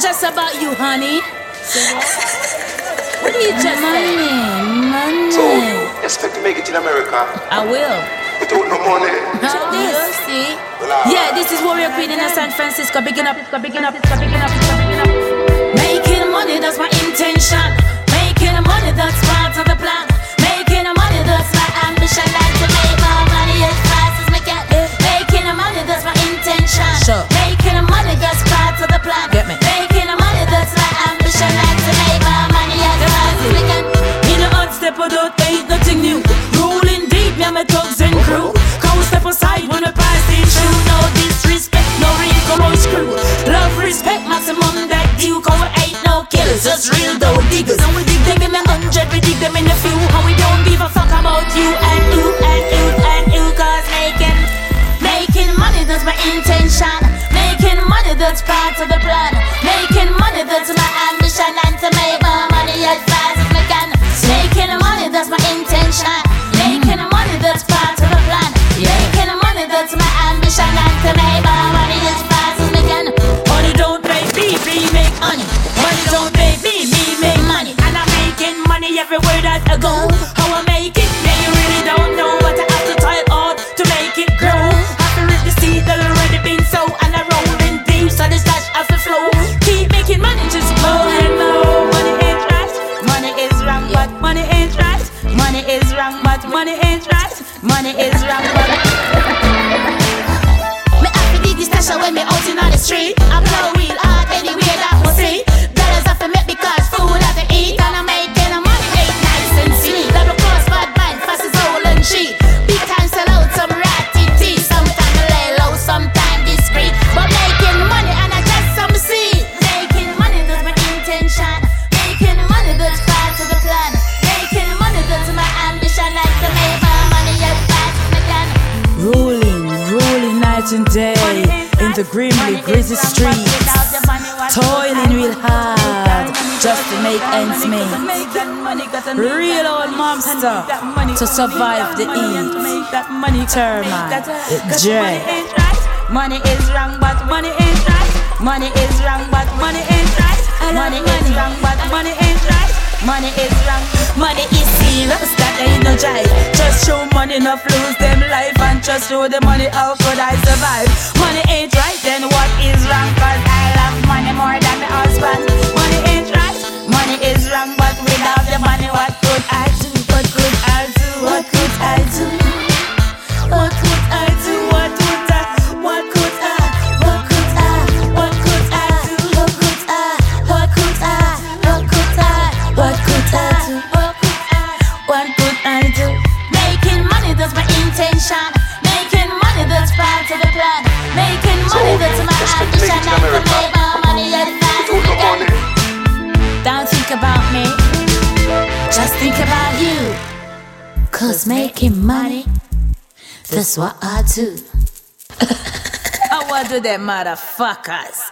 not just about you, honey. What do you just money, say? money. So, expect to make it in America I will. without no money. Check this. You see? Yeah, this is Warrior Queen in San Francisco. Bigging up, bigging up, bigging up, bigging up. Rolling deep, me and my thugs and crew. Step aside when the is true. No disrespect, no screw. Love, respect, maximum that we ain't no killers, just real diggers. And we dig them in we dig them in few. And we don't give a fuck about you and you and you and making, making money, that's my intention. Making money, that's part of the plan. Making money, that's my. My. Making money, that's part of the plan. Making money, that's my ambition. And to make more money as fast as we can. Money don't make me, me make money. Money don't make me, me make money. And I'm making money everywhere that I go. Wrong, but. Me to dig the stash when me out in on the street. And day in the grimly gritty streets. Toiling real hard just to make ends meet. Real old monster to survive the heat. Termite, J. Money is wrong, but money ain't right. Money is wrong, but money ain't right. Money is wrong, but money ain't right. Money is wrong. Money is serious, that ain't no jive. Just show money, enough lose them life, and just show the money, how could I Money ain't right, then what is wrong? Cause I love money more than my husband. Money ain't right, money is wrong, but without the money, what could I do? What could I do? What could I do? What could I do? What could I? What could I? What could I? Do? What could I? What could I? What could I? What could I do? What could I do? That's part of the plan. Making money, that's my expect ambition. it in And to make more money as fast as Without can. money. Don't think about me. Just think about you. Cause making money, that's what I do. I want to do them motherfuckers.